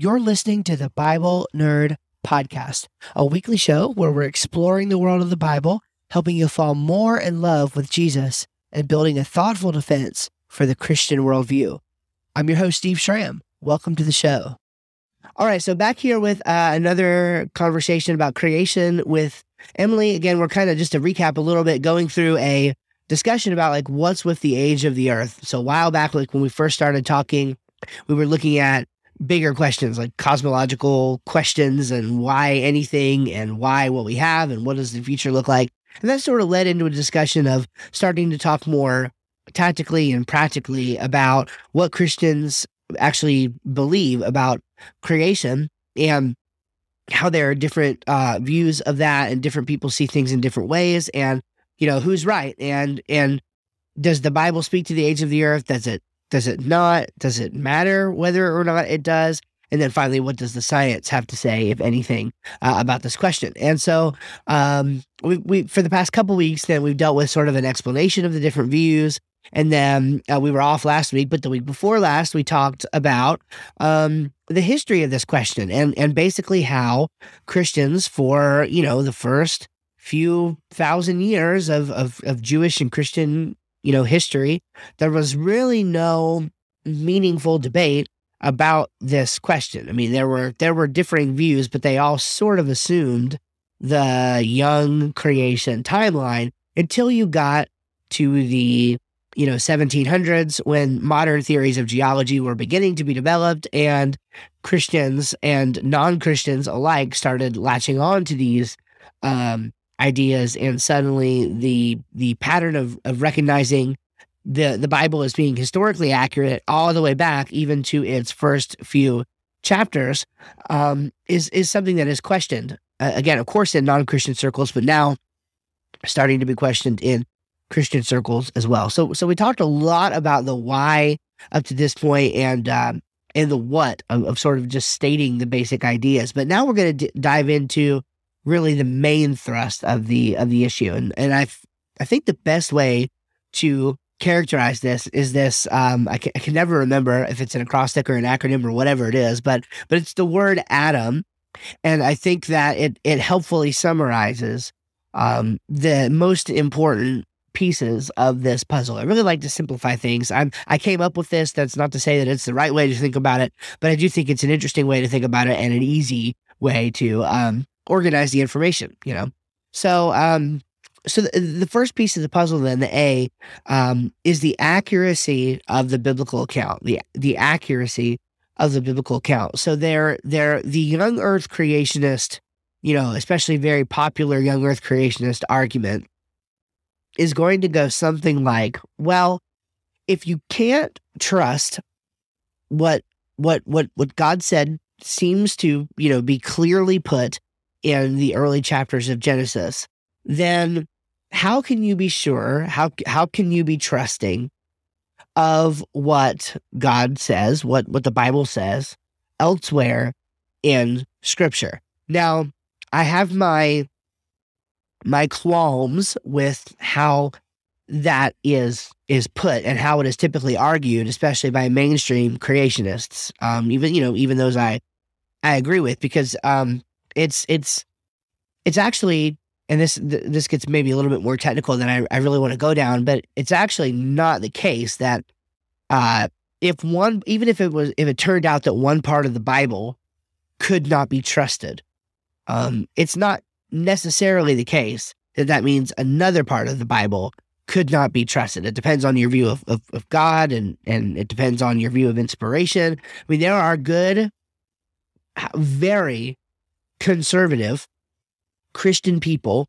You're listening to the Bible Nerd Podcast, a weekly show where we're exploring the world of the Bible, helping you fall more in love with Jesus, and building a thoughtful defense for the Christian worldview. I'm your host, Steve Schramm. Welcome to the show. All right, so back here with uh, another conversation about creation with Emily. Again, we're kind of just to recap a little bit, going through a discussion about like what's with the age of the earth. So a while back, like when we first started talking, we were looking at bigger questions like cosmological questions and why anything and why what we have and what does the future look like. And that sort of led into a discussion of starting to talk more tactically and practically about what Christians actually believe about creation and how there are different uh, views of that and different people see things in different ways and you know who's right and and does the bible speak to the age of the earth does it does it not? Does it matter whether or not it does? And then finally what does the science have to say if anything uh, about this question? And so um, we, we for the past couple weeks then we've dealt with sort of an explanation of the different views. And then uh, we were off last week but the week before last we talked about um, the history of this question and and basically how christians for you know the first few thousand years of, of, of Jewish and Christian, you know, history, there was really no meaningful debate about this question. I mean, there were there were differing views, but they all sort of assumed the young creation timeline until you got to the you know 1700s when modern theories of geology were beginning to be developed and Christians and non-Christians alike started latching on to these um, ideas and suddenly the the pattern of of recognizing the the Bible as being historically accurate all the way back even to its first few chapters um, is is something that is questioned. Uh, again of course in non-Christian circles but now starting to be questioned in Christian circles as well. So so we talked a lot about the why up to this point and um, and the what of, of sort of just stating the basic ideas. But now we're going to d- dive into really the main thrust of the of the issue. And and I I think the best way to characterize this is this um I can, I can never remember if it's an acrostic or an acronym or whatever it is, but but it's the word atom. And I think that it it helpfully summarizes um the most important pieces of this puzzle. I really like to simplify things. I'm I came up with this. That's not to say that it's the right way to think about it, but I do think it's an interesting way to think about it and an easy way to um organize the information, you know? So, um, so the, the first piece of the puzzle, then the A, um, is the accuracy of the biblical account. The the accuracy of the biblical account. So they're they're the young Earth creationist, you know, especially very popular young Earth creationist argument is going to go something like, well, if you can't trust what what what what God said seems to, you know, be clearly put in the early chapters of Genesis, then how can you be sure? How how can you be trusting of what God says, what what the Bible says elsewhere in Scripture? Now, I have my my qualms with how that is is put and how it is typically argued, especially by mainstream creationists. Um, even you know, even those I I agree with, because um, it's it's it's actually and this this gets maybe a little bit more technical than I, I really want to go down, but it's actually not the case that uh, if one even if it was if it turned out that one part of the Bible could not be trusted, um, it's not necessarily the case that that means another part of the Bible could not be trusted. It depends on your view of, of, of God and and it depends on your view of inspiration. I mean, there are good, very conservative Christian people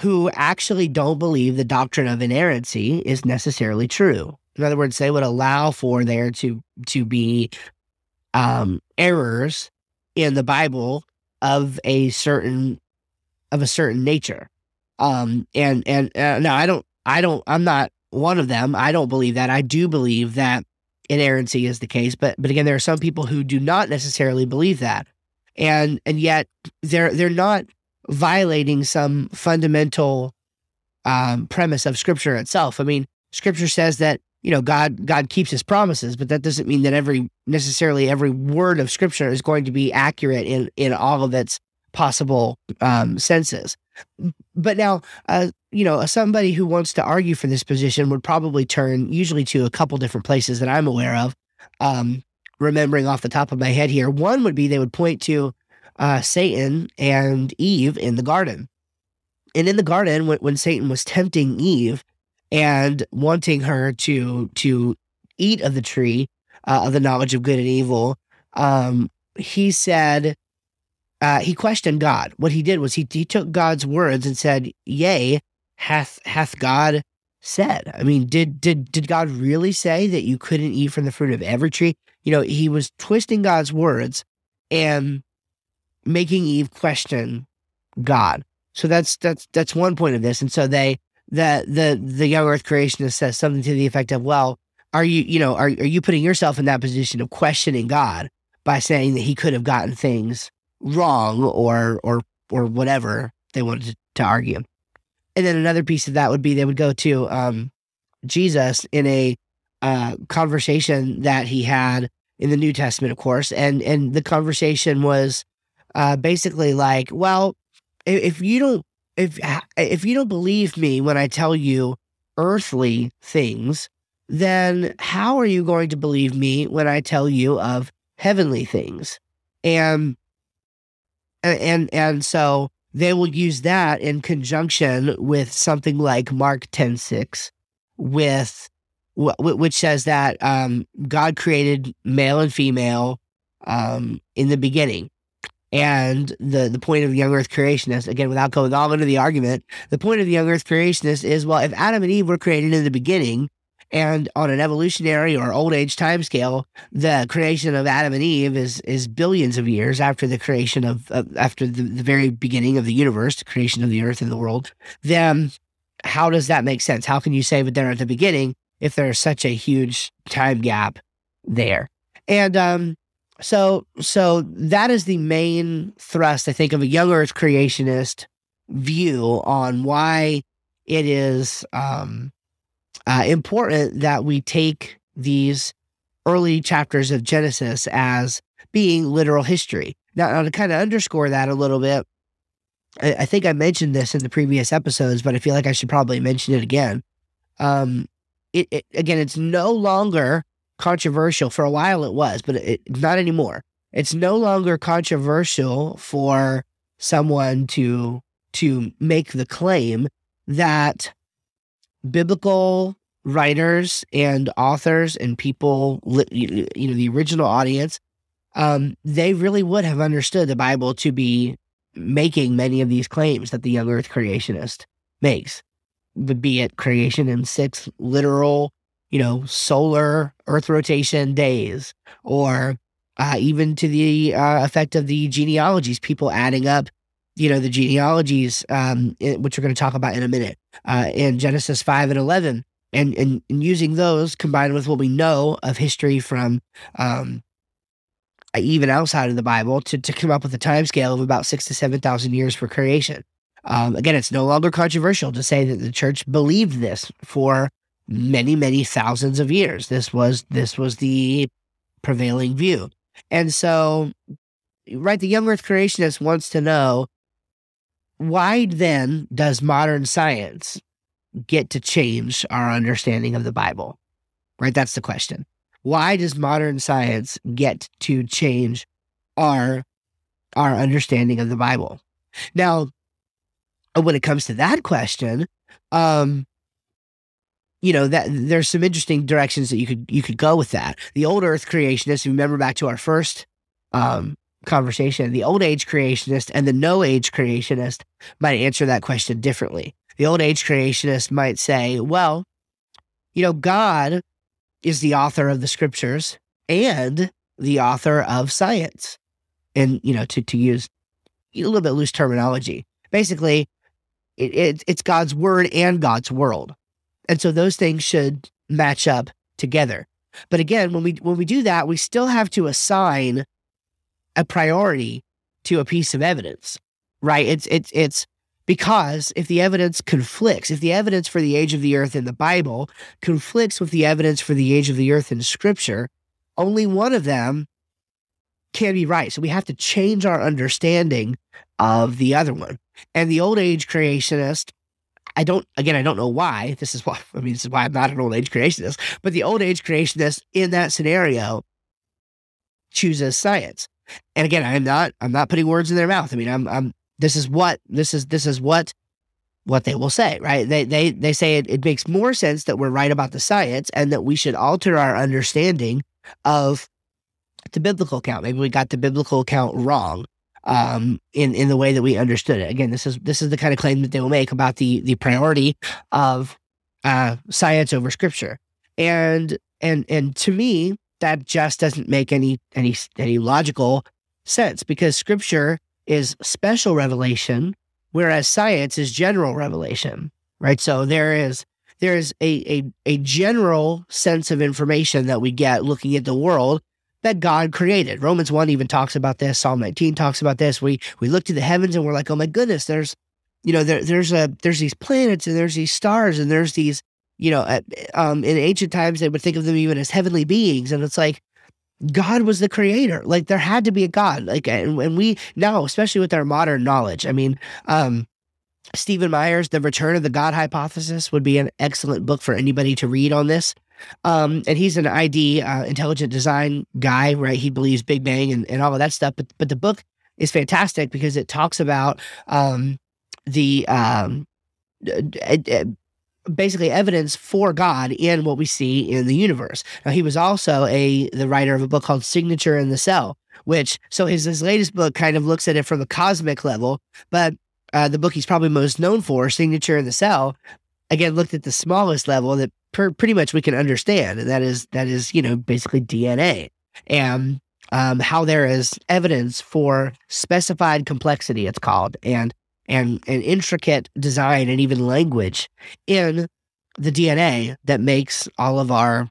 who actually don't believe the doctrine of inerrancy is necessarily true. In other words, they would allow for there to to be um, errors in the Bible of a certain of a certain nature. Um, and and uh, no, I don't, I don't, I'm not one of them. I don't believe that. I do believe that inerrancy is the case, but but again, there are some people who do not necessarily believe that and and yet they're they're not violating some fundamental um, premise of scripture itself. I mean, scripture says that you know, God God keeps his promises, but that doesn't mean that every necessarily every word of scripture is going to be accurate in in all of its possible um, senses. But now, uh, you know, somebody who wants to argue for this position would probably turn usually to a couple different places that I'm aware of. Um, remembering off the top of my head here, one would be they would point to uh, Satan and Eve in the garden. And in the garden, when, when Satan was tempting Eve and wanting her to to eat of the tree uh, of the knowledge of good and evil, um, he said, uh, he questioned God. What he did was he he took God's words and said, "Yea, hath hath God said?" I mean, did did did God really say that you couldn't eat from the fruit of every tree? You know, he was twisting God's words and making Eve question God. So that's that's that's one point of this. And so they the the the young Earth creationist says something to the effect of, "Well, are you you know are are you putting yourself in that position of questioning God by saying that He could have gotten things?" wrong or or or whatever they wanted to, to argue. And then another piece of that would be they would go to um, Jesus in a uh, conversation that he had in the New Testament, of course, and and the conversation was uh, basically like, well, if, you don't if if you don't believe me when I tell you earthly things, then how are you going to believe me when I tell you of heavenly things? And and and so they will use that in conjunction with something like Mark 10 6, with which says that um, God created male and female um, in the beginning. And the, the point of the young earth creationist, again, without going all into the argument, the point of the young earth creationist is well, if Adam and Eve were created in the beginning, and on an evolutionary or old age timescale, the creation of Adam and Eve is is billions of years after the creation of, of after the, the, very beginning of the universe, the creation of the earth and the world. Then how does that make sense? How can you say that they're at the beginning if there's such a huge time gap there? And um, so so that is the main thrust, I think, of a young Earth creationist view on why it is um, uh, important that we take these early chapters of Genesis as being literal history. Now, now to kind of underscore that a little bit, I, I, think I mentioned this in the previous episodes, but I feel like I should probably mention it again. Um, it, it again, it's no longer controversial. For a while, it was, but it, not anymore. It's no longer controversial for someone to to make the claim that biblical writers and authors and people, you know, the original audience, um, they really would have understood the Bible to be making many of these claims that the young earth creationist makes, be it creation in six literal, you know, solar earth rotation days, or uh, even to the uh, effect of the genealogies, people adding up, you know, the genealogies, um, which we're going to talk about in a minute, uh, in Genesis 5 and 11 and, and, and using those combined with what we know of history from um, even outside of the Bible to, to come up with a time scale of about six to 7,000 years for creation. Um, again, it's no longer controversial to say that the church believed this for many, many thousands of years. This was this was the prevailing view. And so, right, the young earth creationist wants to know why then does modern science get to change our understanding of the Bible? Right? That's the question. Why does modern science get to change our our understanding of the Bible? Now, when it comes to that question, um, you know that there's some interesting directions that you could you could go with that. The old Earth creationists, remember back to our first um, conversation, the old age creationist and the no age creationist might answer that question differently the old age creationist might say, well, you know, God is the author of the scriptures and the author of science. And, you know, to, to use a little bit loose terminology, basically, it, it, it's God's word and God's world. And so those things should match up together. But again, when we when we do that, we still have to assign a priority to a piece of evidence, right? It's it's it's Because if the evidence conflicts, if the evidence for the age of the earth in the Bible conflicts with the evidence for the age of the earth in Scripture, only one of them can be right. So we have to change our understanding of the other one. And the old age creationist, I don't, again, I don't know why. This is why, I mean, this is why I'm not an old age creationist, but the old age creationist in that scenario chooses science. And again, I'm not, I'm not putting words in their mouth. I mean, I'm, I'm, this is what, this is, this is what, what they will say, right? They, they, they say it, it makes more sense that we're right about the science and that we should alter our understanding of the biblical account. Maybe we got the biblical account wrong um, in in the way that we understood it. Again, this is this is the kind of claim that they will make about the the priority of uh, science over scripture, and and and to me, that just doesn't make any any any logical sense because scripture is special revelation, whereas science is general revelation, right? So there is there is a, a a general sense of information that we get looking at the world that God created. Romans 1 even talks about this. Psalm 19 talks about this. We we look to the heavens and we're like, oh my goodness, there's you know, there, there's a there's these planets and there's these stars and there's these, you know, uh, um, in ancient times they would think of them even as heavenly beings. And it's like God was the creator. Like there had to be a God. Like and, and we now, especially with our modern knowledge, I mean, um, Stephen Meyer's, The Return of the God Hypothesis would be an excellent book for anybody to read on this. Um, and he's an ID, uh, intelligent design guy, right? He believes Big Bang and, and all of that stuff. But but the book is fantastic because it talks about um, the um, basically evidence for God in what we see in the universe. Now he was also a the writer of a book called Signature in the Cell, which so his his latest book kind of looks at it from a cosmic level, but uh, the book he's probably most known for, Signature in the Cell, again looked at the smallest level that per, pretty much we can understand, and that is that is you know basically DNA and um, how there is evidence for specified complexity. It's called and and an intricate design and even language in the DNA that makes all of our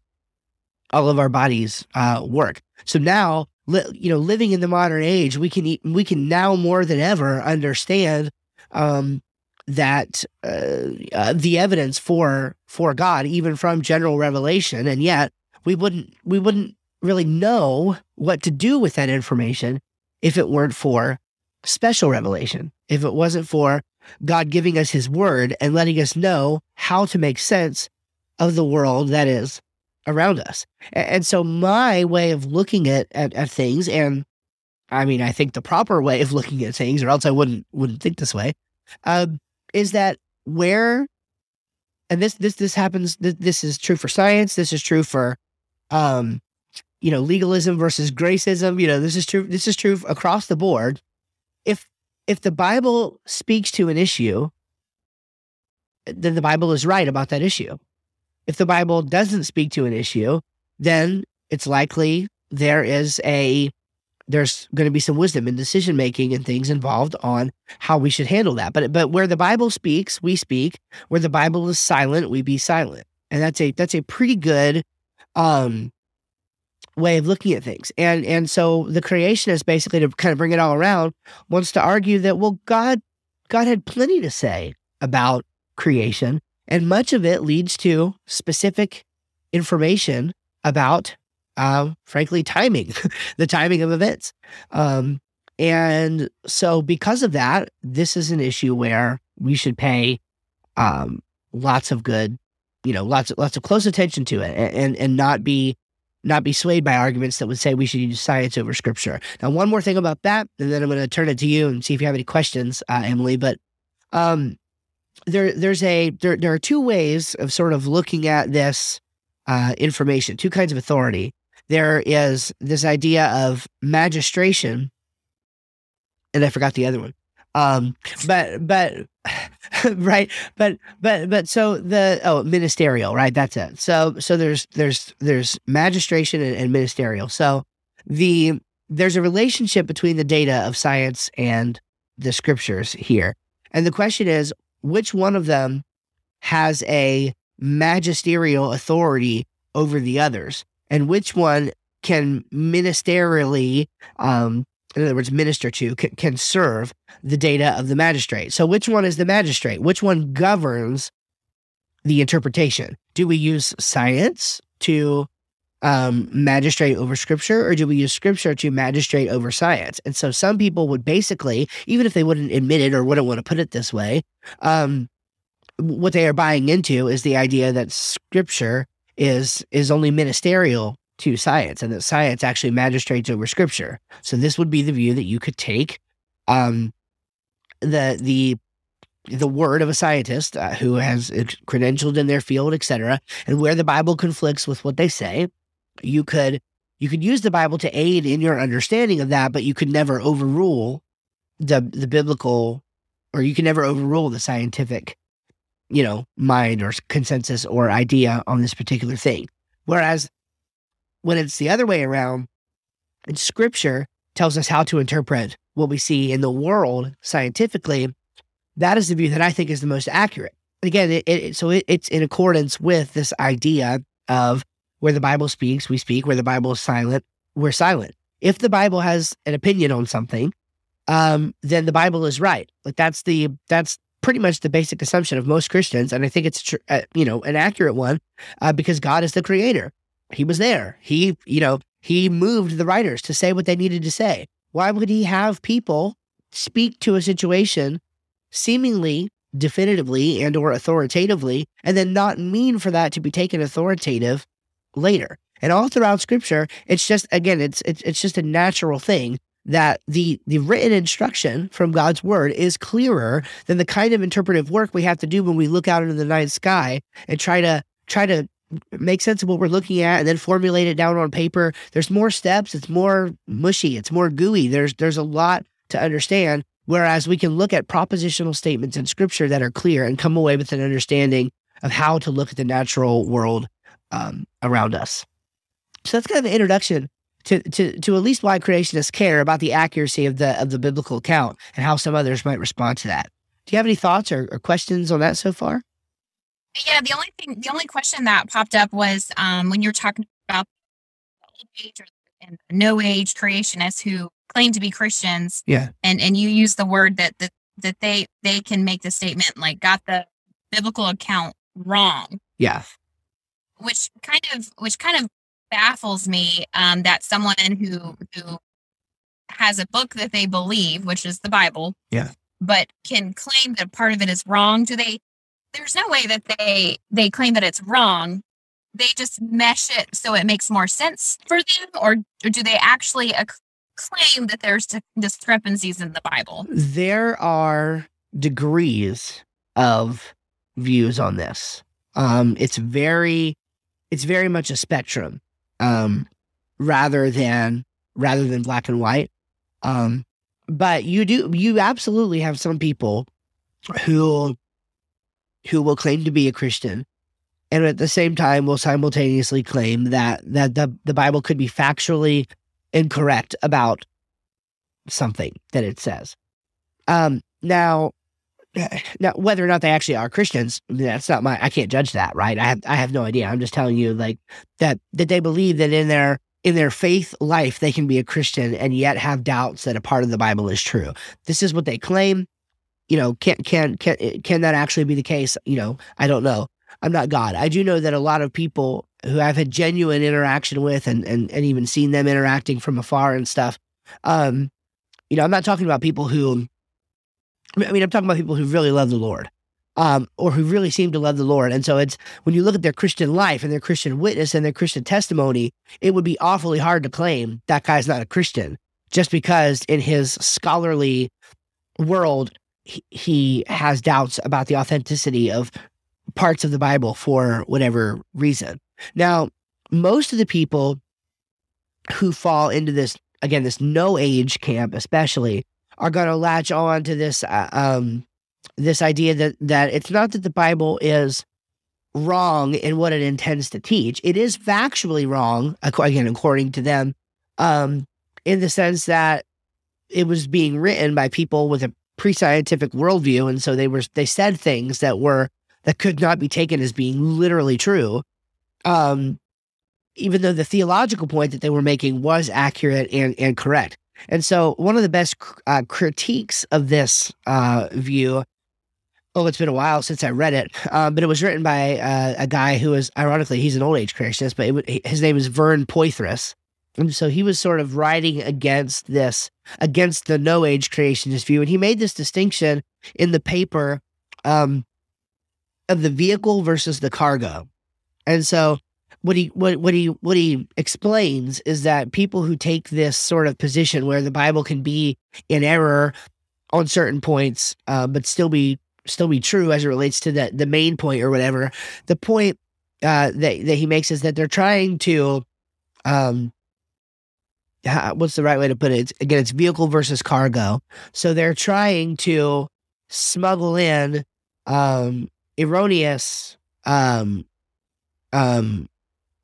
all of our bodies uh, work. So now, li- you know, living in the modern age, we can we can now more than ever understand um, that uh, uh, the evidence for for God, even from general revelation, and yet we wouldn't we wouldn't really know what to do with that information if it weren't for special revelation, if it wasn't for God giving us His Word and letting us know how to make sense of the world that is around us. And, so, my way of looking at, at at things, and I mean, I think the proper way of looking at things, or else I wouldn't wouldn't think this way, um, is that where and this this this happens this, this is true for science this is true for um you know legalism versus gracism you know this is true this is true across the board. If if the bible speaks to an issue then the bible is right about that issue. If the bible doesn't speak to an issue then it's likely there is a there's going to be some wisdom in decision making and things involved on how we should handle that. But but where the Bible speaks, we speak. Where the Bible is silent, we be silent. And that's a that's a pretty good um way of looking at things. And and so the creationist basically to kind of bring it all around wants to argue that well God God had plenty to say about creation and much of it leads to specific information about uh, frankly, timing, the timing of events. Um, and so, because of that, this is an issue where we should pay um, lots of good, you know, lots of lots of close attention to it, and and not be not be swayed by arguments that would say we should use science over scripture. Now, one more thing about that, and then I'm going to turn it to you and see if you have any questions, uh, Emily. But um, there, there's a there, there are two ways of sort of looking at this uh, information, two kinds of authority there is this idea of magistration, and I forgot the other one. Um, but but right, but but but so the oh ministerial, right? That's it. So so there's there's there's magistration and, and ministerial. So the there's a relationship between the data of science and the scriptures here, and the question is which one of them has a magisterial authority over the others and which one can ministerially um, in other words, minister to, can, can serve the data of the magistrate. So, which one is the magistrate? Which one governs the interpretation? Do we use science to um, magistrate over scripture, or do we use scripture to magistrate over science? And so, some people would basically, even if they wouldn't admit it or wouldn't want to put it this way, um, what they are buying into is the idea that scripture is is only ministerial to science and that science actually magistrates over scripture. So this would be the view that you could take um, the the the word of a scientist uh, who has credentialed in their field, etc., and where the Bible conflicts with what they say, you could you could use the Bible to aid in your understanding of that, but you could never overrule the the biblical, or you can never overrule the scientific, you know, mind or consensus or idea on this particular thing. Whereas when it's the other way around, and scripture tells us how to interpret what we see in the world scientifically, that is the view that I think is the most accurate. Again, it, it, so it, it's in accordance with this idea of where the Bible speaks, we speak. Where the Bible is silent, we're silent. If the Bible has an opinion on something, um, then the Bible is right. Like that's the that's pretty much the basic assumption of most Christians, and I think it's uh, you know an accurate one uh, because God is the creator he was there. He, you know, he moved the writers to say what they needed to say. Why would he have people speak to a situation seemingly definitively and or authoritatively and then not mean for that to be taken authoritative later? And all throughout scripture, it's just again, it's it's it's just a natural thing that the the written instruction from God's word is clearer than the kind of interpretive work we have to do when we look out into the night sky and try to try to make sense of what we're looking at and then formulate it down on paper. There's more steps. It's more mushy. It's more gooey. There's there's a lot to understand. Whereas we can look at propositional statements in scripture that are clear and come away with an understanding of how to look at the natural world um, around us. So that's kind of an introduction to, to, to at least why creationists care about the accuracy of the of the biblical account and how some others might respond to that. Do you have any thoughts or, or questions on that so far? Yeah, the only thing, the only question that popped up was um, when you were talking about old age and no age creationists who claim to be Christians. Yeah, and and you use the word that that that they they can make the statement like got the biblical account wrong. Yeah, which kind of which kind of baffles me um, that someone who who has a book that they believe, which is the Bible. Yeah. But can claim that part of it is wrong. Do they there's no way that they they claim that it's wrong they just mesh it so it makes more sense for them or, or do they actually claim that there's discrepancies in the bible there are degrees of views on this um it's very it's very much a spectrum um rather than rather than black and white um but you do you absolutely have some people who who will claim to be a Christian and at the same time will simultaneously claim that that the, the Bible could be factually incorrect about something that it says. Um, now, now whether or not they actually are Christians, that's not my I can't judge that, right? I have I have no idea. I'm just telling you like that that they believe that in their in their faith life they can be a Christian and yet have doubts that a part of the Bible is true. This is what they claim you know, can can can can that actually be the case? You know, I don't know. I'm not God. I do know that a lot of people who I've had genuine interaction with and and, and even seen them interacting from afar and stuff. Um, you know, I'm not talking about people who I mean, I'm talking about people who really love the Lord. Um, or who really seem to love the Lord. And so it's when you look at their Christian life and their Christian witness and their Christian testimony, it would be awfully hard to claim that guy's not a Christian just because in his scholarly world, he has doubts about the authenticity of parts of the Bible for whatever reason. Now, most of the people who fall into this, again, this no age camp, especially, are going to latch on to this, uh, um, this idea that that it's not that the Bible is wrong in what it intends to teach. It is factually wrong, again, according to them, um, in the sense that it was being written by people with a pre-scientific worldview, and so they were they said things that were that could not be taken as being literally true. Um, even though the theological point that they were making was accurate and, and correct. And so, one of the best uh, critiques of this uh, view, oh, it's been a while since I read it, um, but it was written by uh, a guy who is, ironically, he's an old age creationist, but his name is Vern Poythress. And so he was sort of writing against this, against the no age creationist view. And he made this distinction in the paper um, of the vehicle versus the cargo. And so what he what what he what he explains is that people who take this sort of position where the Bible can be in error on certain points, uh, but still be still be true as it relates to the the main point or whatever. The point uh, that that he makes is that they're trying to, um, what's the right way to put it? It's, again, it's vehicle versus cargo. So they're trying to smuggle in um, erroneous um, um,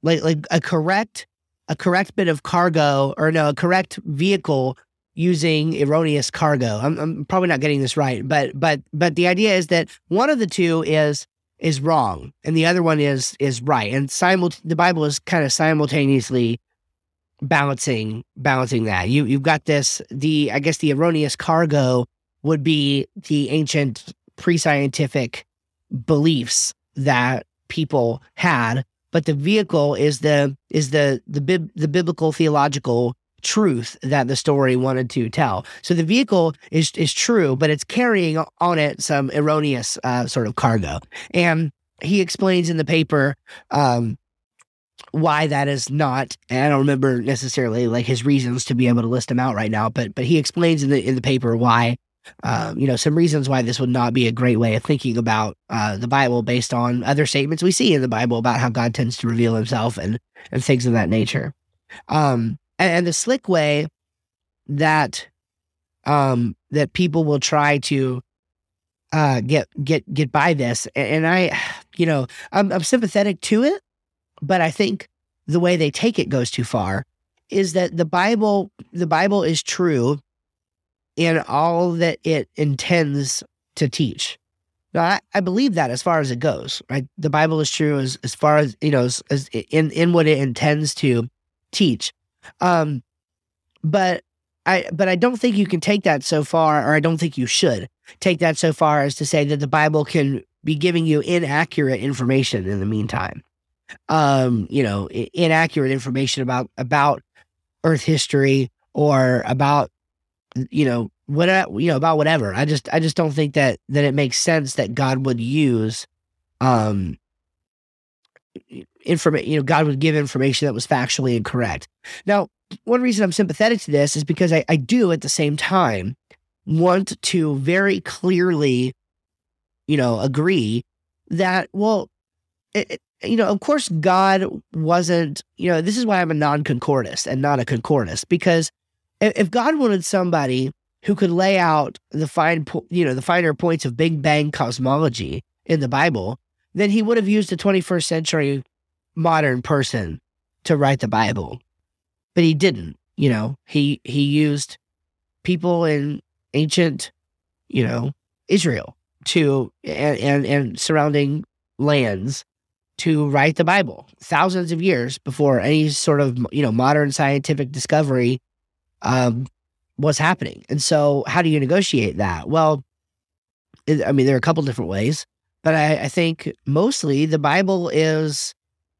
like like a correct a correct bit of cargo or no a correct vehicle using erroneous cargo. I'm, I'm probably not getting this right, but but but the idea is that one of the two is is wrong and the other one is is right, and simul- the Bible is kind of simultaneously balancing balancing that. You you've got this the I guess the erroneous cargo would be the ancient pre-scientific beliefs that people had but the vehicle is the is the the bib, the biblical theological truth that the story wanted to tell. So the vehicle is is true, but it's carrying on it some erroneous uh, sort of cargo. And he explains in the paper um, why that is not. And I don't remember necessarily like his reasons to be able to list them out right now, but but he explains in the in the paper why um, you know, some reasons why this would not be a great way of thinking about uh, the Bible based on other statements we see in the Bible about how God tends to reveal himself and, and things of that nature. Um, and, and the slick way that um, that people will try to uh, get get get by this, and I, you know, I'm, I'm sympathetic to it, but I think the way they take it goes too far. Is that the Bible? The Bible is true in all that it intends to teach. Now, I, I believe that as far as it goes, right? The Bible is true as, as far as, you know, as, as in, in what it intends to teach. Um, but I, but I don't think you can take that so far, or I don't think you should take that so far as to say that the Bible can be giving you inaccurate information in the meantime. Um, you know, inaccurate information about, about earth history or about you know, what you know about whatever. I just I just don't think that that it makes sense that God would use um information, you know, God would give information that was factually incorrect. Now, one reason I'm sympathetic to this is because I, I do at the same time want to very clearly, you know, agree that, well, it, you know, of course, God wasn't, you know, this is why I'm a non concordist and not a concordist because if God wanted somebody who could lay out the fine, you know, the finer points of Big Bang cosmology in the Bible, then he would have used a 21st century modern person to write the Bible. But he didn't, you know, he he used people in ancient, you know, Israel to and and, and surrounding lands to write the Bible thousands of years before any sort of you know modern scientific discovery um, what's happening. And so, how do you negotiate that? Well, I mean, there are a couple different ways, but I, I think mostly the Bible is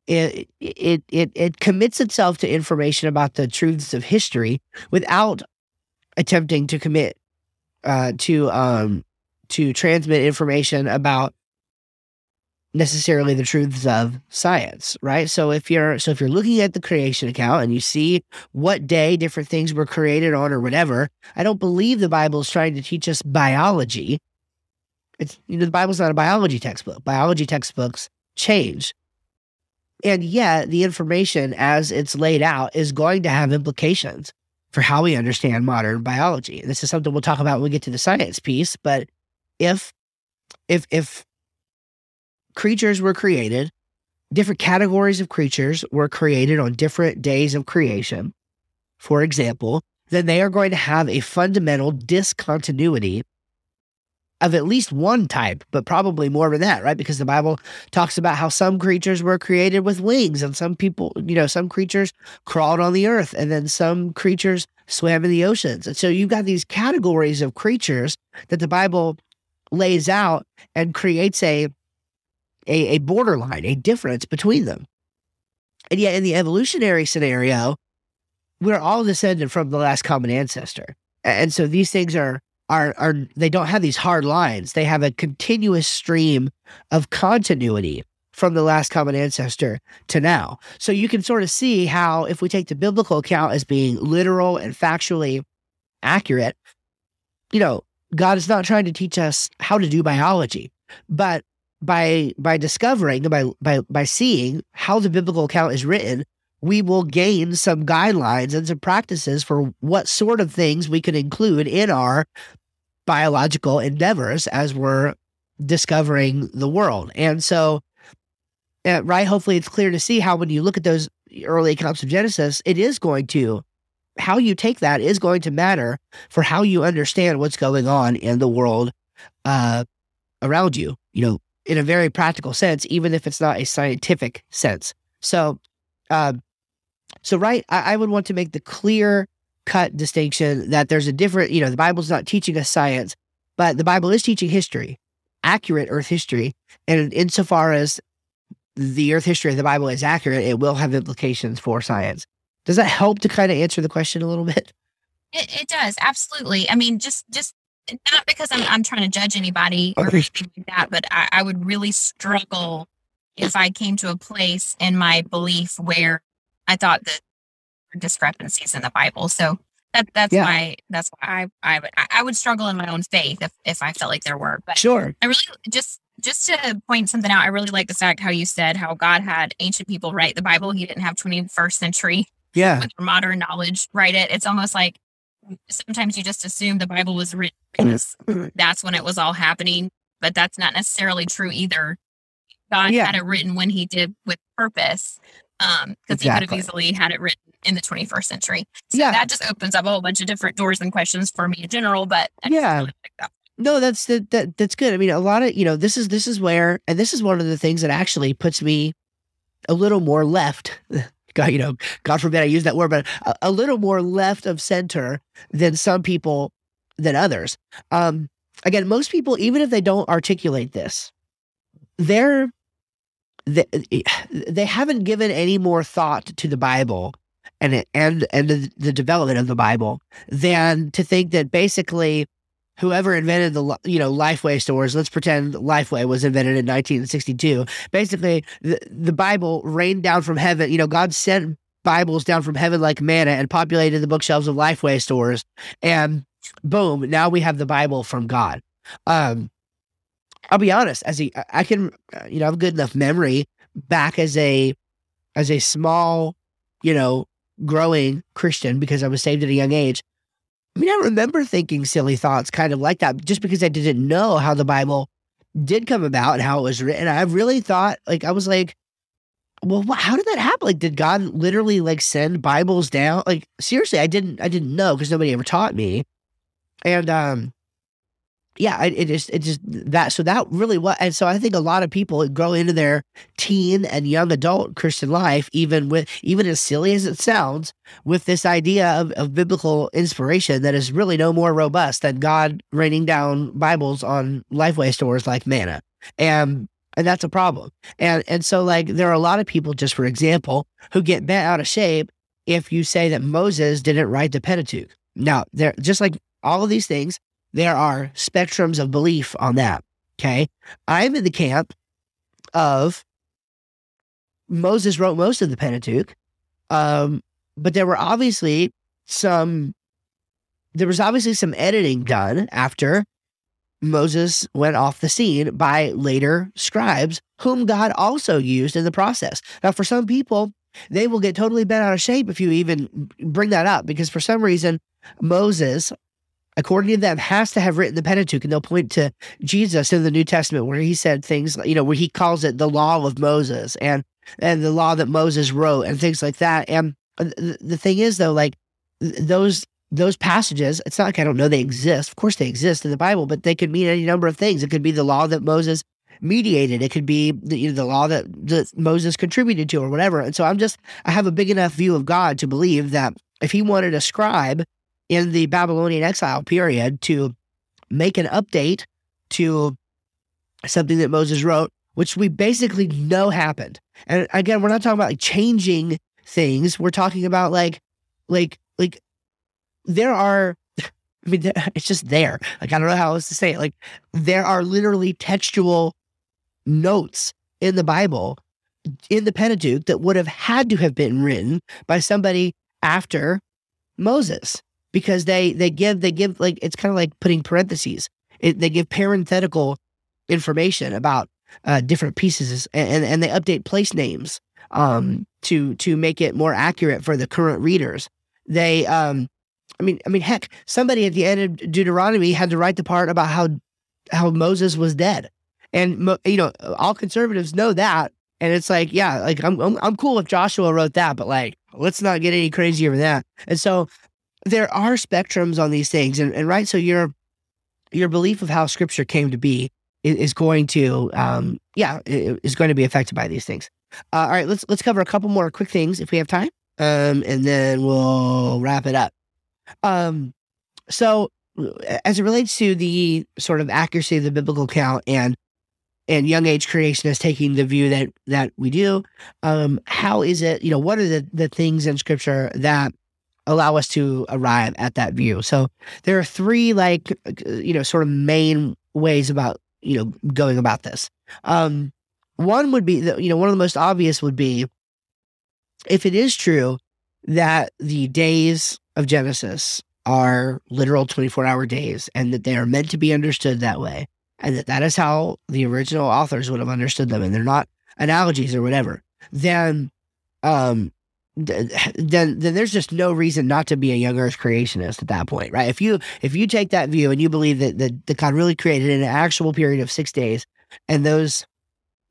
it, it it it commits itself to information about the truths of history without attempting to commit uh, to um to transmit information about necessarily the truths of science, right? So if you're so if you're looking at the creation account and you see what day different things were created on or whatever, I don't believe the Bible is trying to teach us biology. It's you know the Bible's not a biology textbook. Biology textbooks change. And yet the information as it's laid out is going to have implications for how we understand modern biology. And this is something we'll talk about when we get to the science piece, but if if if creatures were created, different categories of creatures were created on different days of creation, for example, then they are going to have a fundamental discontinuity of at least one type, but probably more than that, right? Because the Bible talks about how some creatures were created with wings and some people, you know, some creatures crawled on the earth and then some creatures swam in the oceans. And so you've got these categories of creatures that the Bible lays out and creates a a, a borderline, a difference between them. And yet in the evolutionary scenario, we're all descended from the last common ancestor. And so these things are are are they don't have these hard lines. They have a continuous stream of continuity from the last common ancestor to now. So you can sort of see how if we take the biblical account as being literal and factually accurate, you know, God is not trying to teach us how to do biology, but by by discovering by by by seeing how the biblical account is written, we will gain some guidelines and some practices for what sort of things we can include in our biological endeavors as we're discovering the world. And so, uh, right, hopefully it's clear to see how when you look at those early accounts of Genesis, it is going to, how you take that is going to matter for how you understand what's going on in the world uh, around you, you know, in a very practical sense, even if it's not a scientific sense. So, uh, so, right, I, I would want to make the clear cut distinction that there's a different, you know, the Bible's not teaching us science, but the Bible is teaching history, accurate Earth history. And insofar as the Earth history of the Bible is accurate, it will have implications for science. Does that help to kind of answer the question a little bit? It, it does absolutely. I mean, just just not because I'm I'm trying to judge anybody or anything like that, but I, I would really struggle if I came to a place in my belief where I thought that discrepancies in the Bible. So that that's yeah. why that's why I I would I would struggle in my own faith if if I felt like there were. But sure, I really just just to point something out. I really like the fact how you said how God had ancient people write the Bible. He didn't have 21st century yeah modern knowledge write it. It's almost like sometimes you just assume the Bible was written because that's when it was all happening, but that's not necessarily true either. God yeah. had it written when He did with purpose um because exactly. he could have easily had it written in the 21st century so yeah. that just opens up a whole bunch of different doors and questions for me in general but I yeah really that. no that's that, that that's good i mean a lot of you know this is this is where and this is one of the things that actually puts me a little more left god you know god forbid i use that word but a, a little more left of center than some people than others. Um again most people even if they don't articulate this they're they, they haven't given any more thought to the Bible and and and the development of the Bible than to think that basically whoever invented the you know Lifeway stores, let's pretend Lifeway was invented in 1962. Basically, the, the Bible rained down from heaven. You know, God sent Bibles down from heaven like manna and populated the bookshelves of Lifeway stores, and boom, now we have the Bible from God. Um, I'll be honest, as a, I can, uh, you know, I have good enough memory back as a, as a small, you know, growing Christian because I was saved at a young age. I mean, I remember thinking silly thoughts kind of like that just because I didn't know how the Bible did come about and how it was written. I really thought, like, I was like, well, how did that happen? Like, did God literally like send Bibles down? Like, seriously, I didn't, I didn't know because nobody ever taught me. And, um, yeah, it, it just it just that so that really what and so I think a lot of people grow into their teen and young adult Christian life, even with even as silly as it sounds, with this idea of, of biblical inspiration that is really no more robust than God raining down Bibles on Lifeway stores like manna. And and that's a problem. And and so like there are a lot of people, just for example, who get bent out of shape if you say that Moses didn't write the Pentateuch. Now, they're just like all of these things, there are spectrums of belief on that. Okay. I'm in the camp of Moses wrote most of the Pentateuch. Um, but there were obviously some, there was obviously some editing done after Moses went off the scene by later scribes, whom God also used in the process. Now, for some people, they will get totally bent out of shape if you even bring that up because for some reason, Moses according to them, has to have written the Pentateuch. And they'll point to Jesus in the New Testament where he said things, you know, where he calls it the law of Moses and and the law that Moses wrote and things like that. And the, thing is, though, like those those passages, it's not like I don't know they exist. Of course, they exist in the Bible, but they could mean any number of things. It could be the law that Moses mediated. It could be the, you know, the law that, that Moses contributed to or whatever. And so I'm just, I have a big enough view of God to believe that if he wanted a scribe in the Babylonian exile period to make an update to something that Moses wrote, which we basically know happened. And again, we're not talking about like changing things. We're talking about like, like, like there are I mean, it's just there. Like, I don't know how else to say it. Like, there are literally textual notes in the Bible, in the Pentateuch, that would have had to have been written by somebody after Moses, because they they give they give like it's kind of like putting parentheses. It, they give parenthetical information about uh, different pieces, and, and they update place names um, to to make it more accurate for the current readers. They um, I mean, I mean, heck, somebody at the end of Deuteronomy had to write the part about how how Moses was dead, and you know, all conservatives know that, and it's like, yeah, like I'm I'm, I'm cool if Joshua wrote that, but like, let's not get any crazier than that. And so, there are spectrums on these things, and, and right, so your your belief of how Scripture came to be is, is going to, um, yeah, is going to be affected by these things. Uh, all right, let's let's cover a couple more quick things if we have time, um, and then we'll wrap it up. Um, so as it relates to the sort of accuracy of the biblical count and and young age creationists taking the view that that we do, um, how is it? You know, what are the the things in Scripture that allow us to arrive at that view? So there are three like you know sort of main ways about you know going about this. Um, one would be you know one of the most obvious would be if it is true that the days of Genesis are literal 24 hour days and that they are meant to be understood that way. And that that is how the original authors would have understood them. And they're not analogies or whatever. Then, um, then then there's just no reason not to be a young earth creationist at that point right if you if you take that view and you believe that that, that god really created in an actual period of six days and those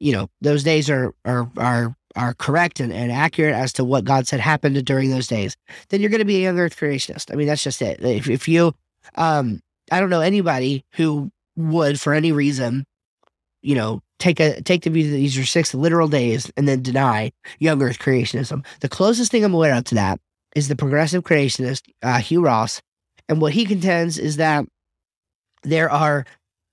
you know those days are are are are correct and, and accurate as to what God said happened during those days, then you're going to be a young earth creationist. I mean, that's just it. If, if you, um, I don't know anybody who would, for any reason, you know, take a take the view that these are six literal days and then deny young earth creationism. The closest thing I'm aware of to that is the progressive creationist, uh, Hugh Ross. And what he contends is that there are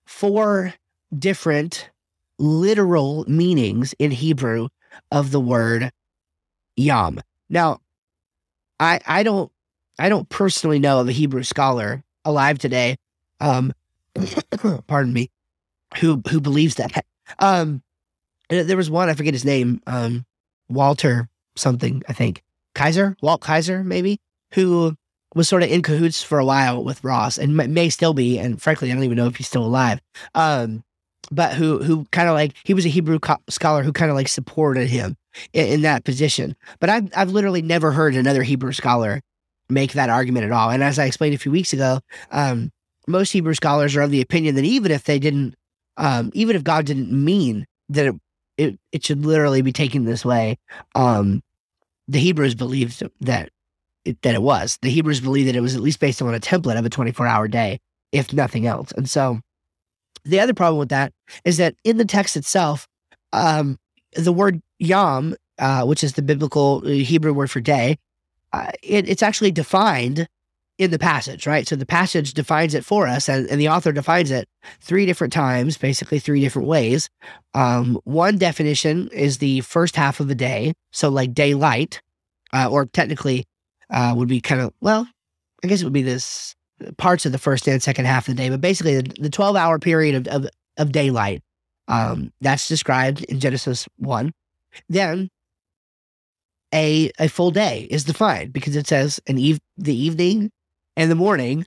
four different literal meanings in Hebrew of the word yom. Now, I I don't I don't personally know of a Hebrew scholar alive today, um, pardon me, who who believes that. Um, there was one I forget his name, um, Walter something I think Kaiser Walt Kaiser maybe who was sort of in cahoots for a while with Ross and may still be, and frankly I don't even know if he's still alive. Um, but who who kind of like he was a Hebrew co- scholar who kind of like supported him in, in, that position. But I've I've literally never heard another Hebrew scholar make that argument at all. And as I explained a few weeks ago, um, most Hebrew scholars are of the opinion that even if they didn't, um, even if God didn't mean that it it, it should literally be taken this way, um, the Hebrews believed that it, that it was. The Hebrews believed that it was at least based on a template of a 24 hour day, if nothing else. And so the other problem with that is that in the text itself, um, the word yom, uh, which is the biblical uh, Hebrew word for day, uh, it, it's actually defined in the passage, right? So the passage defines it for us, and, and the author defines it three different times, basically three different ways. Um, one definition is the first half of the day, so like daylight, uh, or technically uh, would be kind of well, I guess it would be this parts of the first and second half of the day, but basically the, the 12 hour period of, of, of daylight. Um, that's described in Genesis 1. Then a, a full day is defined because it says an eve- the evening and the morning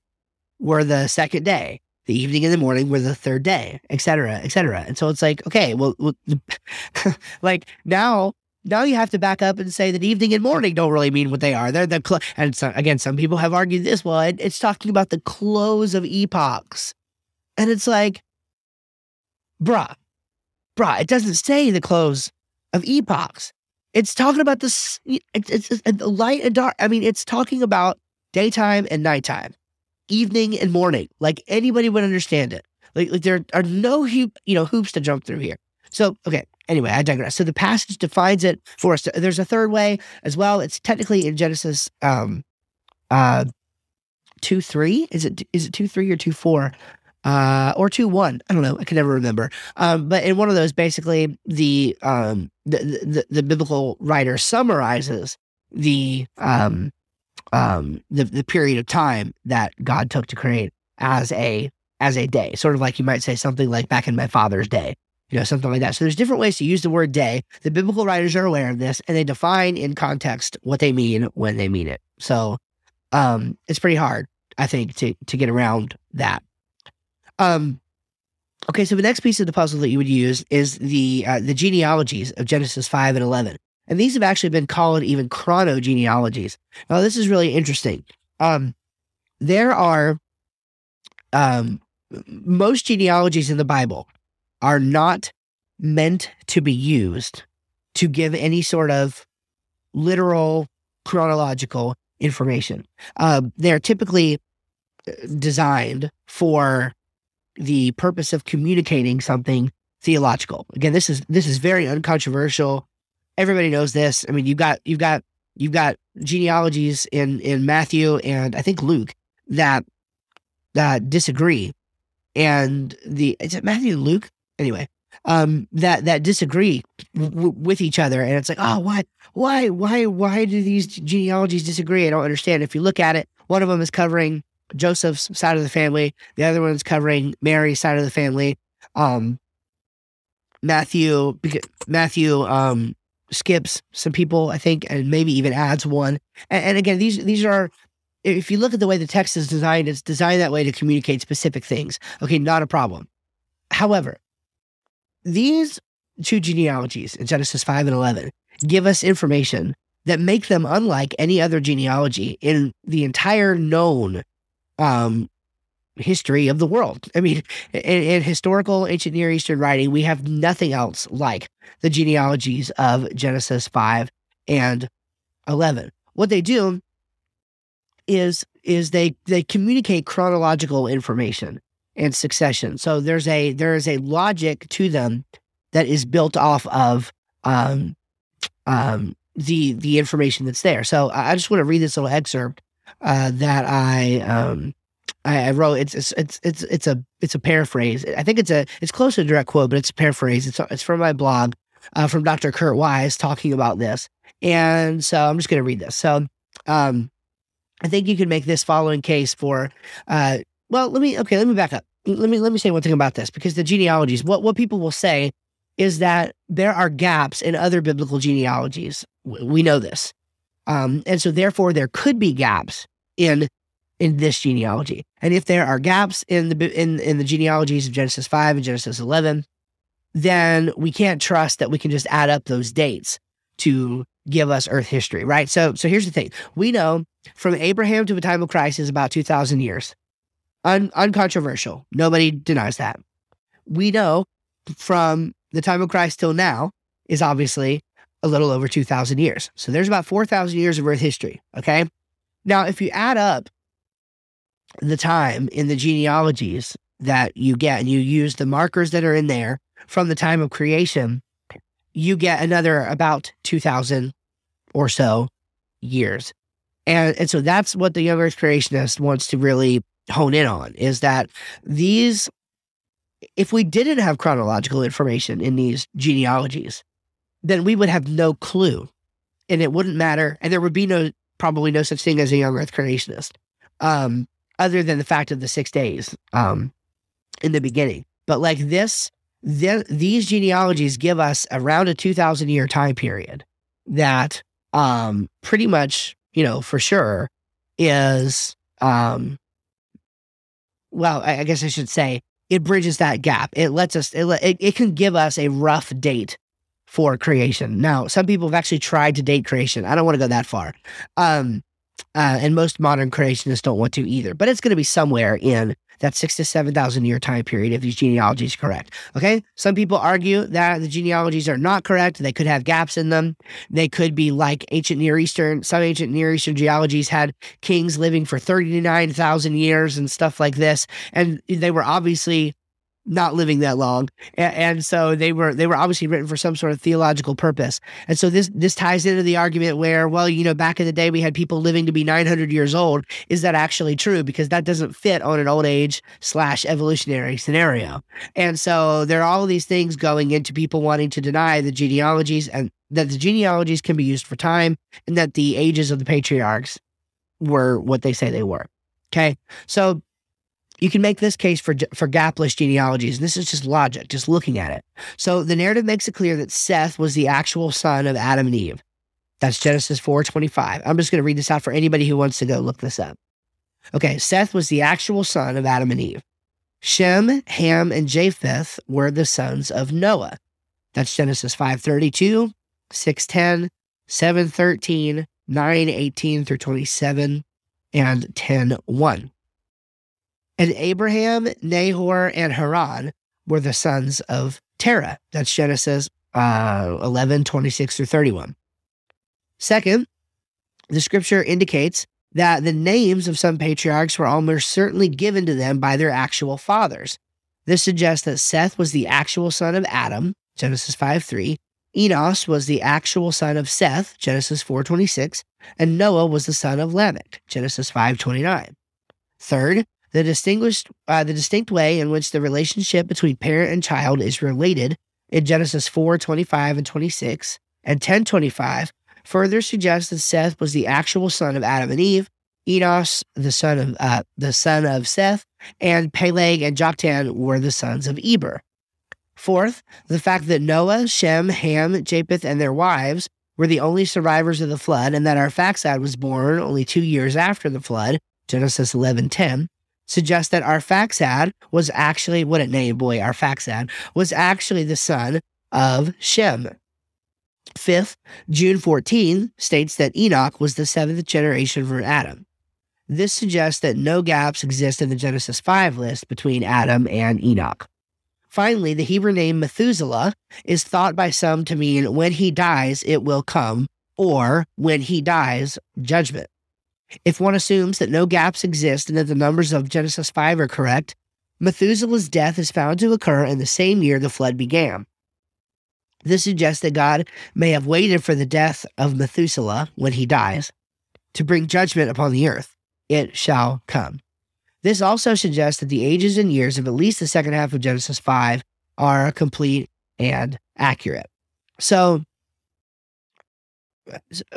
were the second day. The evening and the morning were the third day, et cetera, et cetera. And so it's like, okay, well, well like now now you have to back up and say that evening and morning don't really mean what they are. They're the cl- and so, again, some people have argued this. Well, it, it's talking about the close of epochs, and it's like, bruh, bruh, it doesn't say the close of epochs. It's talking about this. It's, it's, it's light and dark. I mean, it's talking about daytime and nighttime, evening and morning. Like anybody would understand it. Like, like there are no hoop, you know, hoops to jump through here. So, okay. Anyway, I digress. So the passage defines it for us. There's a third way as well. It's technically in Genesis um uh two three. Is it is it two three or two four? Uh, or two one. I don't know. I can never remember. Um, but in one of those, basically, the um the the, the biblical writer summarizes the um um the the period of time that God took to create as a as a day, sort of like you might say something like back in my father's day, you know, something like that. So there's different ways to use the word day. The biblical writers are aware of this and they define in context what they mean when they mean it. So um it's pretty hard, I think, to to get around that. Um okay, so the next piece of the puzzle that you would use is the uh, the genealogies of Genesis 5 and 11. And these have actually been called even chronogenealogies. Now this is really interesting. Um there are um most genealogies in the Bible are not meant to be used to give any sort of literal chronological information. Uh, they're typically designed for the purpose of communicating something theological. Again, this is this is very uncontroversial. Everybody knows this. I mean, you've got you've got you've got genealogies in in Matthew and I think Luke that that disagree. And the is it Matthew and Luke? Anyway um that that disagree w- with each other. And it's like oh why why why why do these genealogies disagree? I don't understand. If you look at it one of them is covering Joseph's side of the family. The other one is covering Mary's side of the family. Um Matthew Matthew um skips some people I think and maybe even adds one and, and again these these are if you look at the way the text is designed, it's designed that way to communicate specific things. Okay, not a problem. However, these two genealogies in Genesis 5 and 11 give us information that make them unlike any other genealogy in the entire known um, history of the world. I mean, in, in, historical ancient Near Eastern writing, we have nothing else like the genealogies of Genesis 5 and 11. What they do is is they they communicate chronological information and succession. So there's a there is a logic to them that is built off of um, um, the the information that's there. So I just want to read this little excerpt uh, that I um, I, I wrote. It's, it's it's it's it's a it's a paraphrase. I think it's a it's close to a direct quote, but it's a paraphrase. It's it's from my blog uh, from Dr. Kurt Wise talking about this, and so I'm just going to read this. So um, I think you can make this following case for, uh, well, let me, okay, let me back up. Let me, let me say one thing about this because the genealogies, what, what people will say is that there are gaps in other biblical genealogies. We know this. Um, and so therefore there could be gaps in, in this genealogy. And if there are gaps in the, in, in the genealogies of Genesis 5 and Genesis 11, then we can't trust that we can just add up those dates to give us earth history, right? So so here's the thing. We know from Abraham to the time of Christ is about 2000 years. Un- uncontroversial. Nobody denies that. We know from the time of Christ till now is obviously a little over 2000 years. So there's about 4000 years of earth history, okay? Now, if you add up the time in the genealogies that you get and you use the markers that are in there from the time of creation you get another about 2000 or so years. And, and so that's what the young earth creationist wants to really hone in on is that these, if we didn't have chronological information in these genealogies, then we would have no clue and it wouldn't matter. And there would be no, probably no such thing as a young earth creationist, um, other than the fact of the six days um, in the beginning. But like this, th- these genealogies give us around a 2000 year time period that um, pretty much, you know, for sure is, um, well, I, I guess I should say it bridges that gap. It lets us, it, it, it can give us a rough date for creation. Now, some people have actually tried to date creation. I don't want to go that far. Um, uh, and most modern creationists don't want to either, but it's going to be somewhere in that six to 7,000 year time period if these genealogies are correct. Okay. Some people argue that the genealogies are not correct. They could have gaps in them. They could be like ancient Near Eastern. Some ancient Near Eastern genealogies had kings living for 39,000 years and stuff like this. And they were obviously not living that long and, and, so they were they were obviously written for some sort of theological purpose. And so this this ties into the argument where well you know back in the day we had people living to be 900 years old. Is that actually true? Because that doesn't fit on an old age slash evolutionary scenario. And so there are all these things going into people wanting to deny the genealogies and that the genealogies can be used for time and that the ages of the patriarchs were what they say they were. Okay? So you can make this case for for gapless genealogies, this is just logic, just looking at it. So the narrative makes it clear that Seth was the actual son of Adam and Eve. That's Genesis 4:25. I'm just going to read this out for anybody who wants to go look this up. Okay, Seth was the actual son of Adam and Eve. Shem, Ham, and Japheth were the sons of Noah. That's Genesis 5:32, 6:10, 7:13, 9:18 through 27, and 10:1. And Abraham, Nahor, and Haran were the sons of Terah. That's Genesis uh, 11, 26 through 31. Second, the scripture indicates that the names of some patriarchs were almost certainly given to them by their actual fathers. This suggests that Seth was the actual son of Adam, Genesis 5 3. Enos was the actual son of Seth, Genesis 4:26, and Noah was the son of Lamech, Genesis 5:29. Third, the distinguished, uh, the distinct way in which the relationship between parent and child is related in Genesis 4 25 and 26 and 10 25 further suggests that Seth was the actual son of Adam and Eve, Enos, the son of uh, the son of Seth, and Peleg and Joktan were the sons of Eber. Fourth, the fact that Noah, Shem, Ham, Japheth, and their wives were the only survivors of the flood, and that Arphaxad was born only two years after the flood, Genesis 11:10, suggests that Arphaxad was actually what a name, boy, Arphaxad was actually the son of Shem. Fifth, Jude 14 states that Enoch was the seventh generation from Adam. This suggests that no gaps exist in the Genesis 5 list between Adam and Enoch. Finally, the Hebrew name Methuselah is thought by some to mean when he dies, it will come, or when he dies, judgment. If one assumes that no gaps exist and that the numbers of Genesis 5 are correct, Methuselah's death is found to occur in the same year the flood began. This suggests that God may have waited for the death of Methuselah when he dies to bring judgment upon the earth. It shall come. This also suggests that the ages and years of at least the second half of Genesis 5 are complete and accurate. So,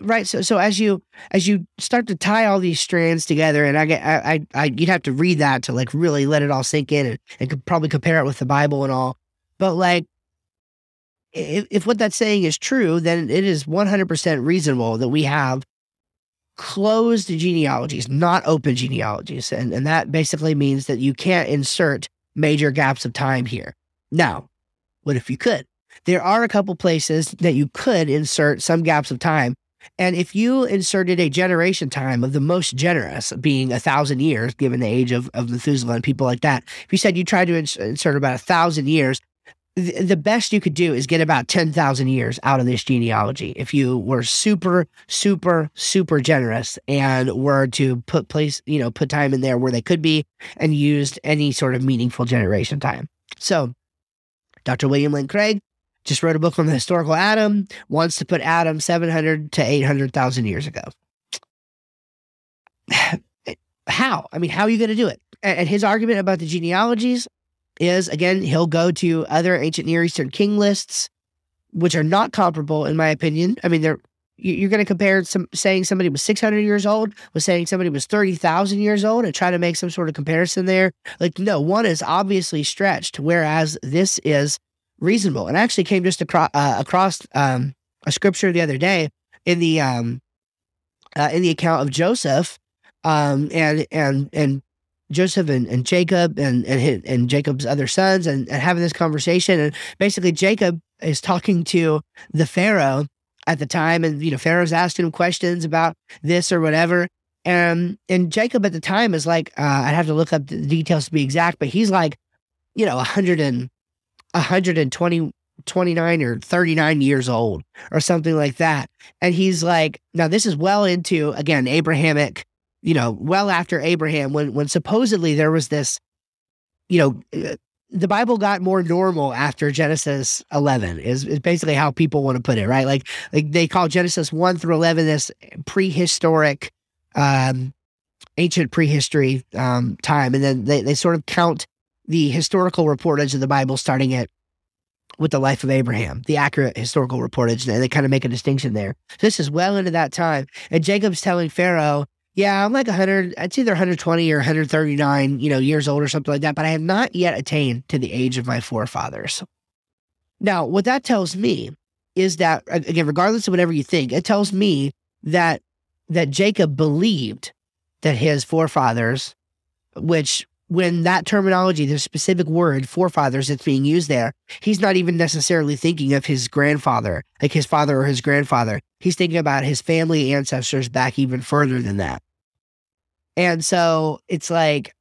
right so so as you as you start to tie all these strands together and i get I, I, you'd have to read that to like really let it all sink in and, and could probably compare it with the bible and all. But like if, if what that's saying is true then it is 100% reasonable that we have closed genealogies not open genealogies and and that basically means that you can't insert major gaps of time here. Now what if you could there are a couple places that you could insert some gaps of time. And if you inserted a generation time of the most generous, being a thousand years, given the age of, of Methuselah and people like that, if you said you tried to ins- insert about a thousand years, th- the best you could do is get about 10,000 years out of this genealogy. If you were super, super, super generous and were to put place, you know, put time in there where they could be and used any sort of meaningful generation time. So, Dr. William Lane Craig, just wrote a book on the historical Adam, wants to put Adam 700 to 800,000 years ago. how? I mean, how are you going to do it? And his argument about the genealogies is again, he'll go to other ancient Near Eastern king lists, which are not comparable, in my opinion. I mean, they're you're going to compare some saying somebody was 600 years old with saying somebody was 30,000 years old and try to make some sort of comparison there. Like, no, one is obviously stretched, whereas this is reasonable. And I actually came just across uh, across um, a scripture the other day in the um, uh, in the account of Joseph um, and and and Joseph and, and Jacob and and, his, and Jacob's other sons and, and having this conversation and basically Jacob is talking to the Pharaoh at the time and you know Pharaoh's asking him questions about this or whatever And and Jacob at the time is like, uh, I'd have to look up the details to be exact, but he's like, you know, a 100 and 120, 29 or 39 years old or something like that. And he's like, now this is well into, again, Abrahamic, you know, well after Abraham, when, when supposedly there was this, you know, uh, the Bible got more normal after Genesis 11 is, is basically how people want to put it, right? Like, like they call Genesis 1 through 11 this prehistoric, um, ancient prehistory um, time. And then they, they sort of count the historical reportage of the Bible starting at with the life of Abraham, the accurate historical reportage. And they kind of make a distinction there. This is well into that time. And Jacob's telling Pharaoh, yeah, I'm like 100, it's either 120 or 139, you know, years old or something like that, but I have not yet attained to the age of my forefathers. Now, what that tells me is that, again, regardless of whatever you think, it tells me that that Jacob believed that his forefathers, which when that terminology, the specific word forefathers that's being used there, he's not even necessarily thinking of his grandfather, like his father or his grandfather. He's thinking about his family ancestors back even further than that. And so it's like,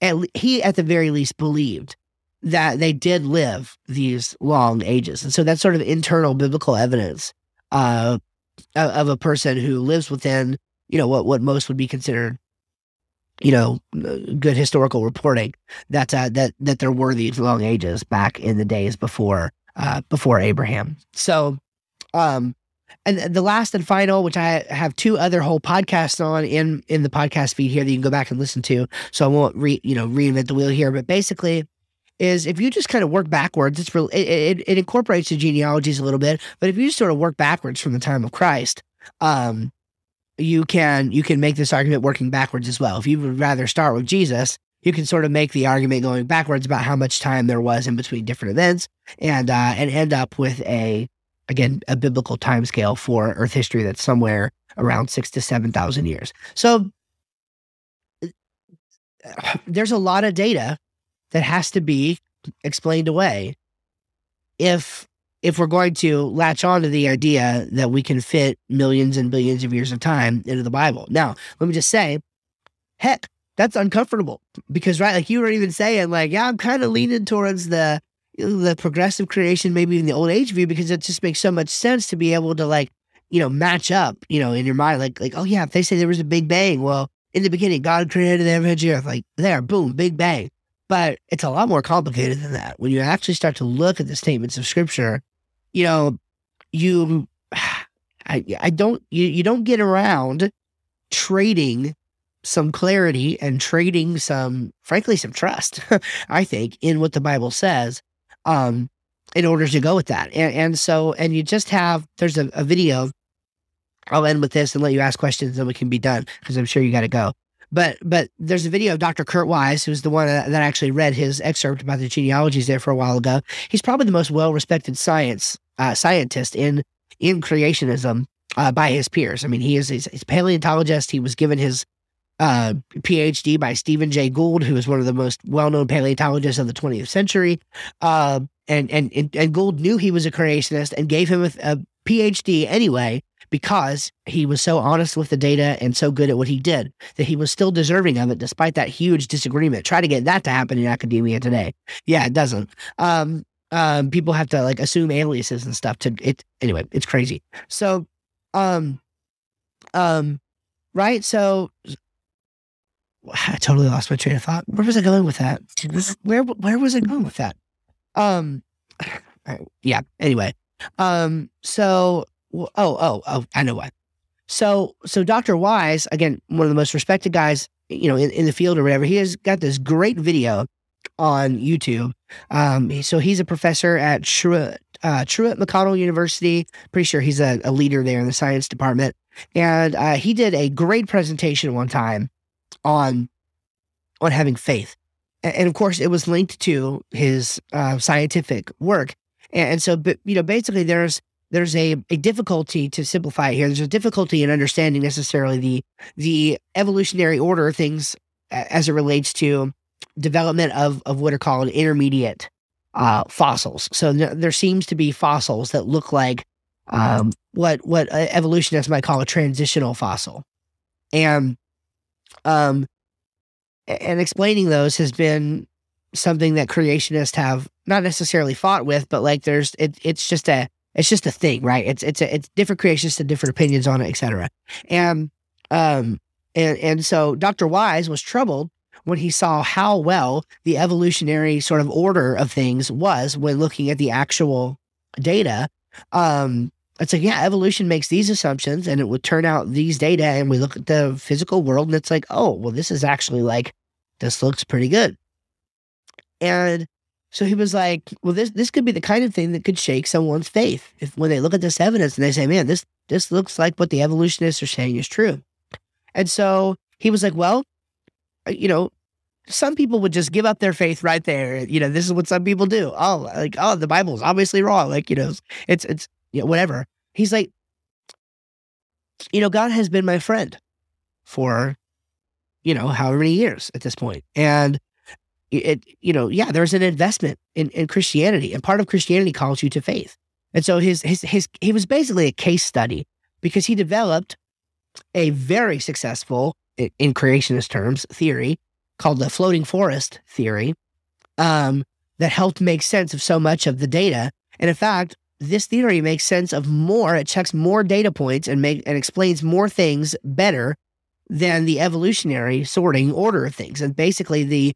at, he at the very least believed that they did live these long ages. And so that's sort of internal biblical evidence uh, of a person who lives within, you know, what, what most would be considered you know, good historical reporting that uh, that that there were these long ages back in the days before uh, before Abraham. So, um, and the last and final, which I have two other whole podcasts on in in the podcast feed here that you can go back and listen to. So I won't re you know reinvent the wheel here, but basically. Is if you just kind of work backwards, it's real. It, it, it incorporates the genealogies a little bit, but if you just sort of work backwards from the time of Christ, um, you can you can make this argument working backwards as well. If you would rather start with Jesus, you can sort of make the argument going backwards about how much time there was in between different events, and uh, and end up with a again a biblical time scale for Earth history that's somewhere around six to seven thousand years. So there's a lot of data that has to be explained away if if we're going to latch on to the idea that we can fit millions and billions of years of time into the Bible. Now, let me just say, heck, that's uncomfortable because, right, like you were even saying, like, yeah, I'm kind of leaning towards the the progressive creation, maybe even the old age view, because it just makes so much sense to be able to like, you know, match up, you know, in your mind, like, like, oh yeah, if they say there was a big bang, well, in the beginning, God created the and earth, like there, boom, big bang. But it's a lot more complicated than that. When you actually start to look at the statements of Scripture you know, you, I, I don't, you, you don't get around trading some clarity and trading some, frankly, some trust, I think, in what the Bible says, um, in order to go with that. And, and so, and you just have, there's a, a video. I'll end with this and let you ask questions and we can be done because I'm sure you got to go. But but there's a video of Dr. Kurt Wise, who's the one that, that actually read his excerpt about the genealogies there for a while ago. He's probably the most well respected science uh, scientist in in creationism uh, by his peers. I mean, he is he's, paleontologist. He was given his uh, PhD by Stephen Jay Gould, who is one of the most well known paleontologists of the 20th century. Uh, and, and and Gould knew he was a creationist and gave him a, a PhD anyway because he was so honest with the data and so good at what he did that he was still deserving of it despite that huge disagreement. Try to get that to happen in academia today. Yeah, it doesn't. Um, um, people have to like assume aliases and stuff to it. Anyway, it's crazy. So, um, um, right. So I totally lost my train of thought. Where was I going with that? Where, where was I going with that? Um, yeah. Anyway, um, so, oh, oh, oh, I know why. So, so Dr. Wise, again, one of the most respected guys, you know, in, in the field or whatever, he has got this great video on YouTube. Um, so he's a professor at Truett, uh, Truett McConnell University. Pretty sure he's a, a, leader there in the science department. And uh, he did a great presentation one time on on having faith, and, of course, it was linked to his uh, scientific work. And, so, but, you know, basically, there's there's a, a difficulty to simplify here. There's a difficulty in understanding necessarily the the evolutionary order of things as it relates to development of, of what are called intermediate uh, fossils. So there seems to be fossils that look like um, what what evolutionists might call a transitional fossil. And um and explaining those has been something that creationists have not necessarily fought with, but like there's it, it's just a it's just a thing, right? It's it's a, it's different creationists have different opinions on it, etc. And um and and so Dr. Wise was troubled when he saw how well the evolutionary sort of order of things was when looking at the actual data. Um, it's like, yeah, evolution makes these assumptions and it would turn out these data. And we look at the physical world and it's like, oh, well, this is actually like, this looks pretty good. And so he was like, well, this this could be the kind of thing that could shake someone's faith if when they look at this evidence and they say, man, this this looks like what the evolutionists are saying is true. And so he was like, well, uh, you know, some people would just give up their faith right there. You know, this is what some people do. Oh, like, oh, the Bible's obviously wrong. Like, you know, it's it's you know, whatever. He's like, you know, God has been my friend for, you know, however many years at this point. And it, you know, yeah, there's an investment in, in Christianity, and part of Christianity calls you to faith. And so his his his he was basically a case study because he developed a very successful, in creationist terms, theory called the floating forest theory um, that helped make sense of so much of the data. And in fact, this theory makes sense of more. It checks more data points and make and explains more things better than the evolutionary sorting order of things. And basically, the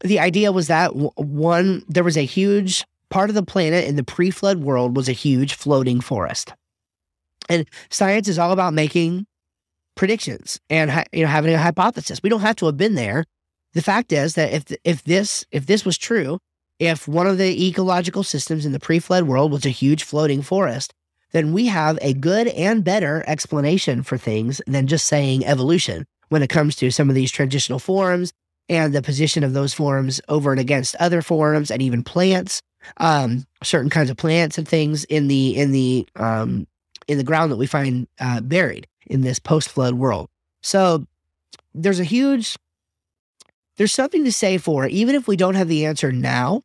the idea was that one there was a huge part of the planet in the pre-flood world was a huge floating forest. And science is all about making predictions and you know having a hypothesis. We don't have to have been there. The fact is that if if this if this was true, if one of the ecological systems in the pre-flood world was a huge floating forest, then we have a good and better explanation for things than just saying evolution when it comes to some of these transitional forms and the position of those forms over and against other forms and even plants, um, certain kinds of plants and things in the in the um, in the ground that we find uh, buried in this post-flood world. So there's a huge there's something to say for even if we don't have the answer now,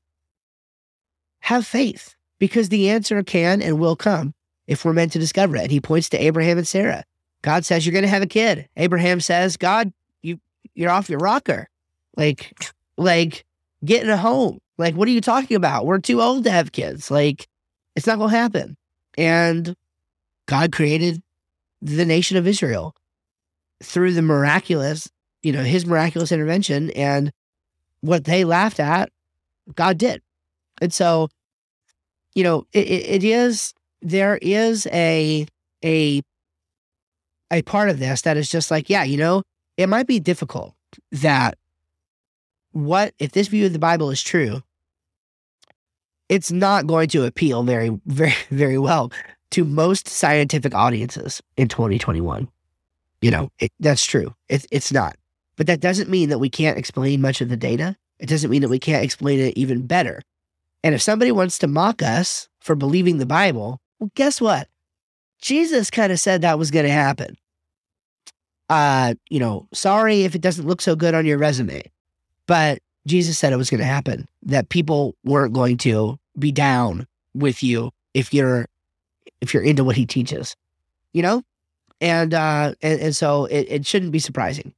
have faith because the answer can and will come if we're meant to discover it. And he points to Abraham and Sarah. God says you're going to have a kid. Abraham says, "God, you you're off your rocker." Like, like getting a home. Like, what are you talking about? We're too old to have kids. Like, it's not going to happen. And God created the nation of Israel through the miraculous, you know, his miraculous intervention. And what they laughed at, God did. And so, you know, it, it is, there is a, a, a part of this that is just like, yeah, you know, it might be difficult that what if this view of the Bible is true, it's not going to appeal very, very, very well to most scientific audiences in 2021. You know, it, that's true. It, it's not. But that doesn't mean that we can't explain much of the data. It doesn't mean that we can't explain it even better. And if somebody wants to mock us for believing the Bible, well, guess what? Jesus kind of said that was going to happen. Uh, you know, sorry if it doesn't look so good on your resume. But Jesus said it was going to happen, that people weren't going to be down with you if you're if you're into what he teaches, you know? And uh and, and so it, it shouldn't be surprising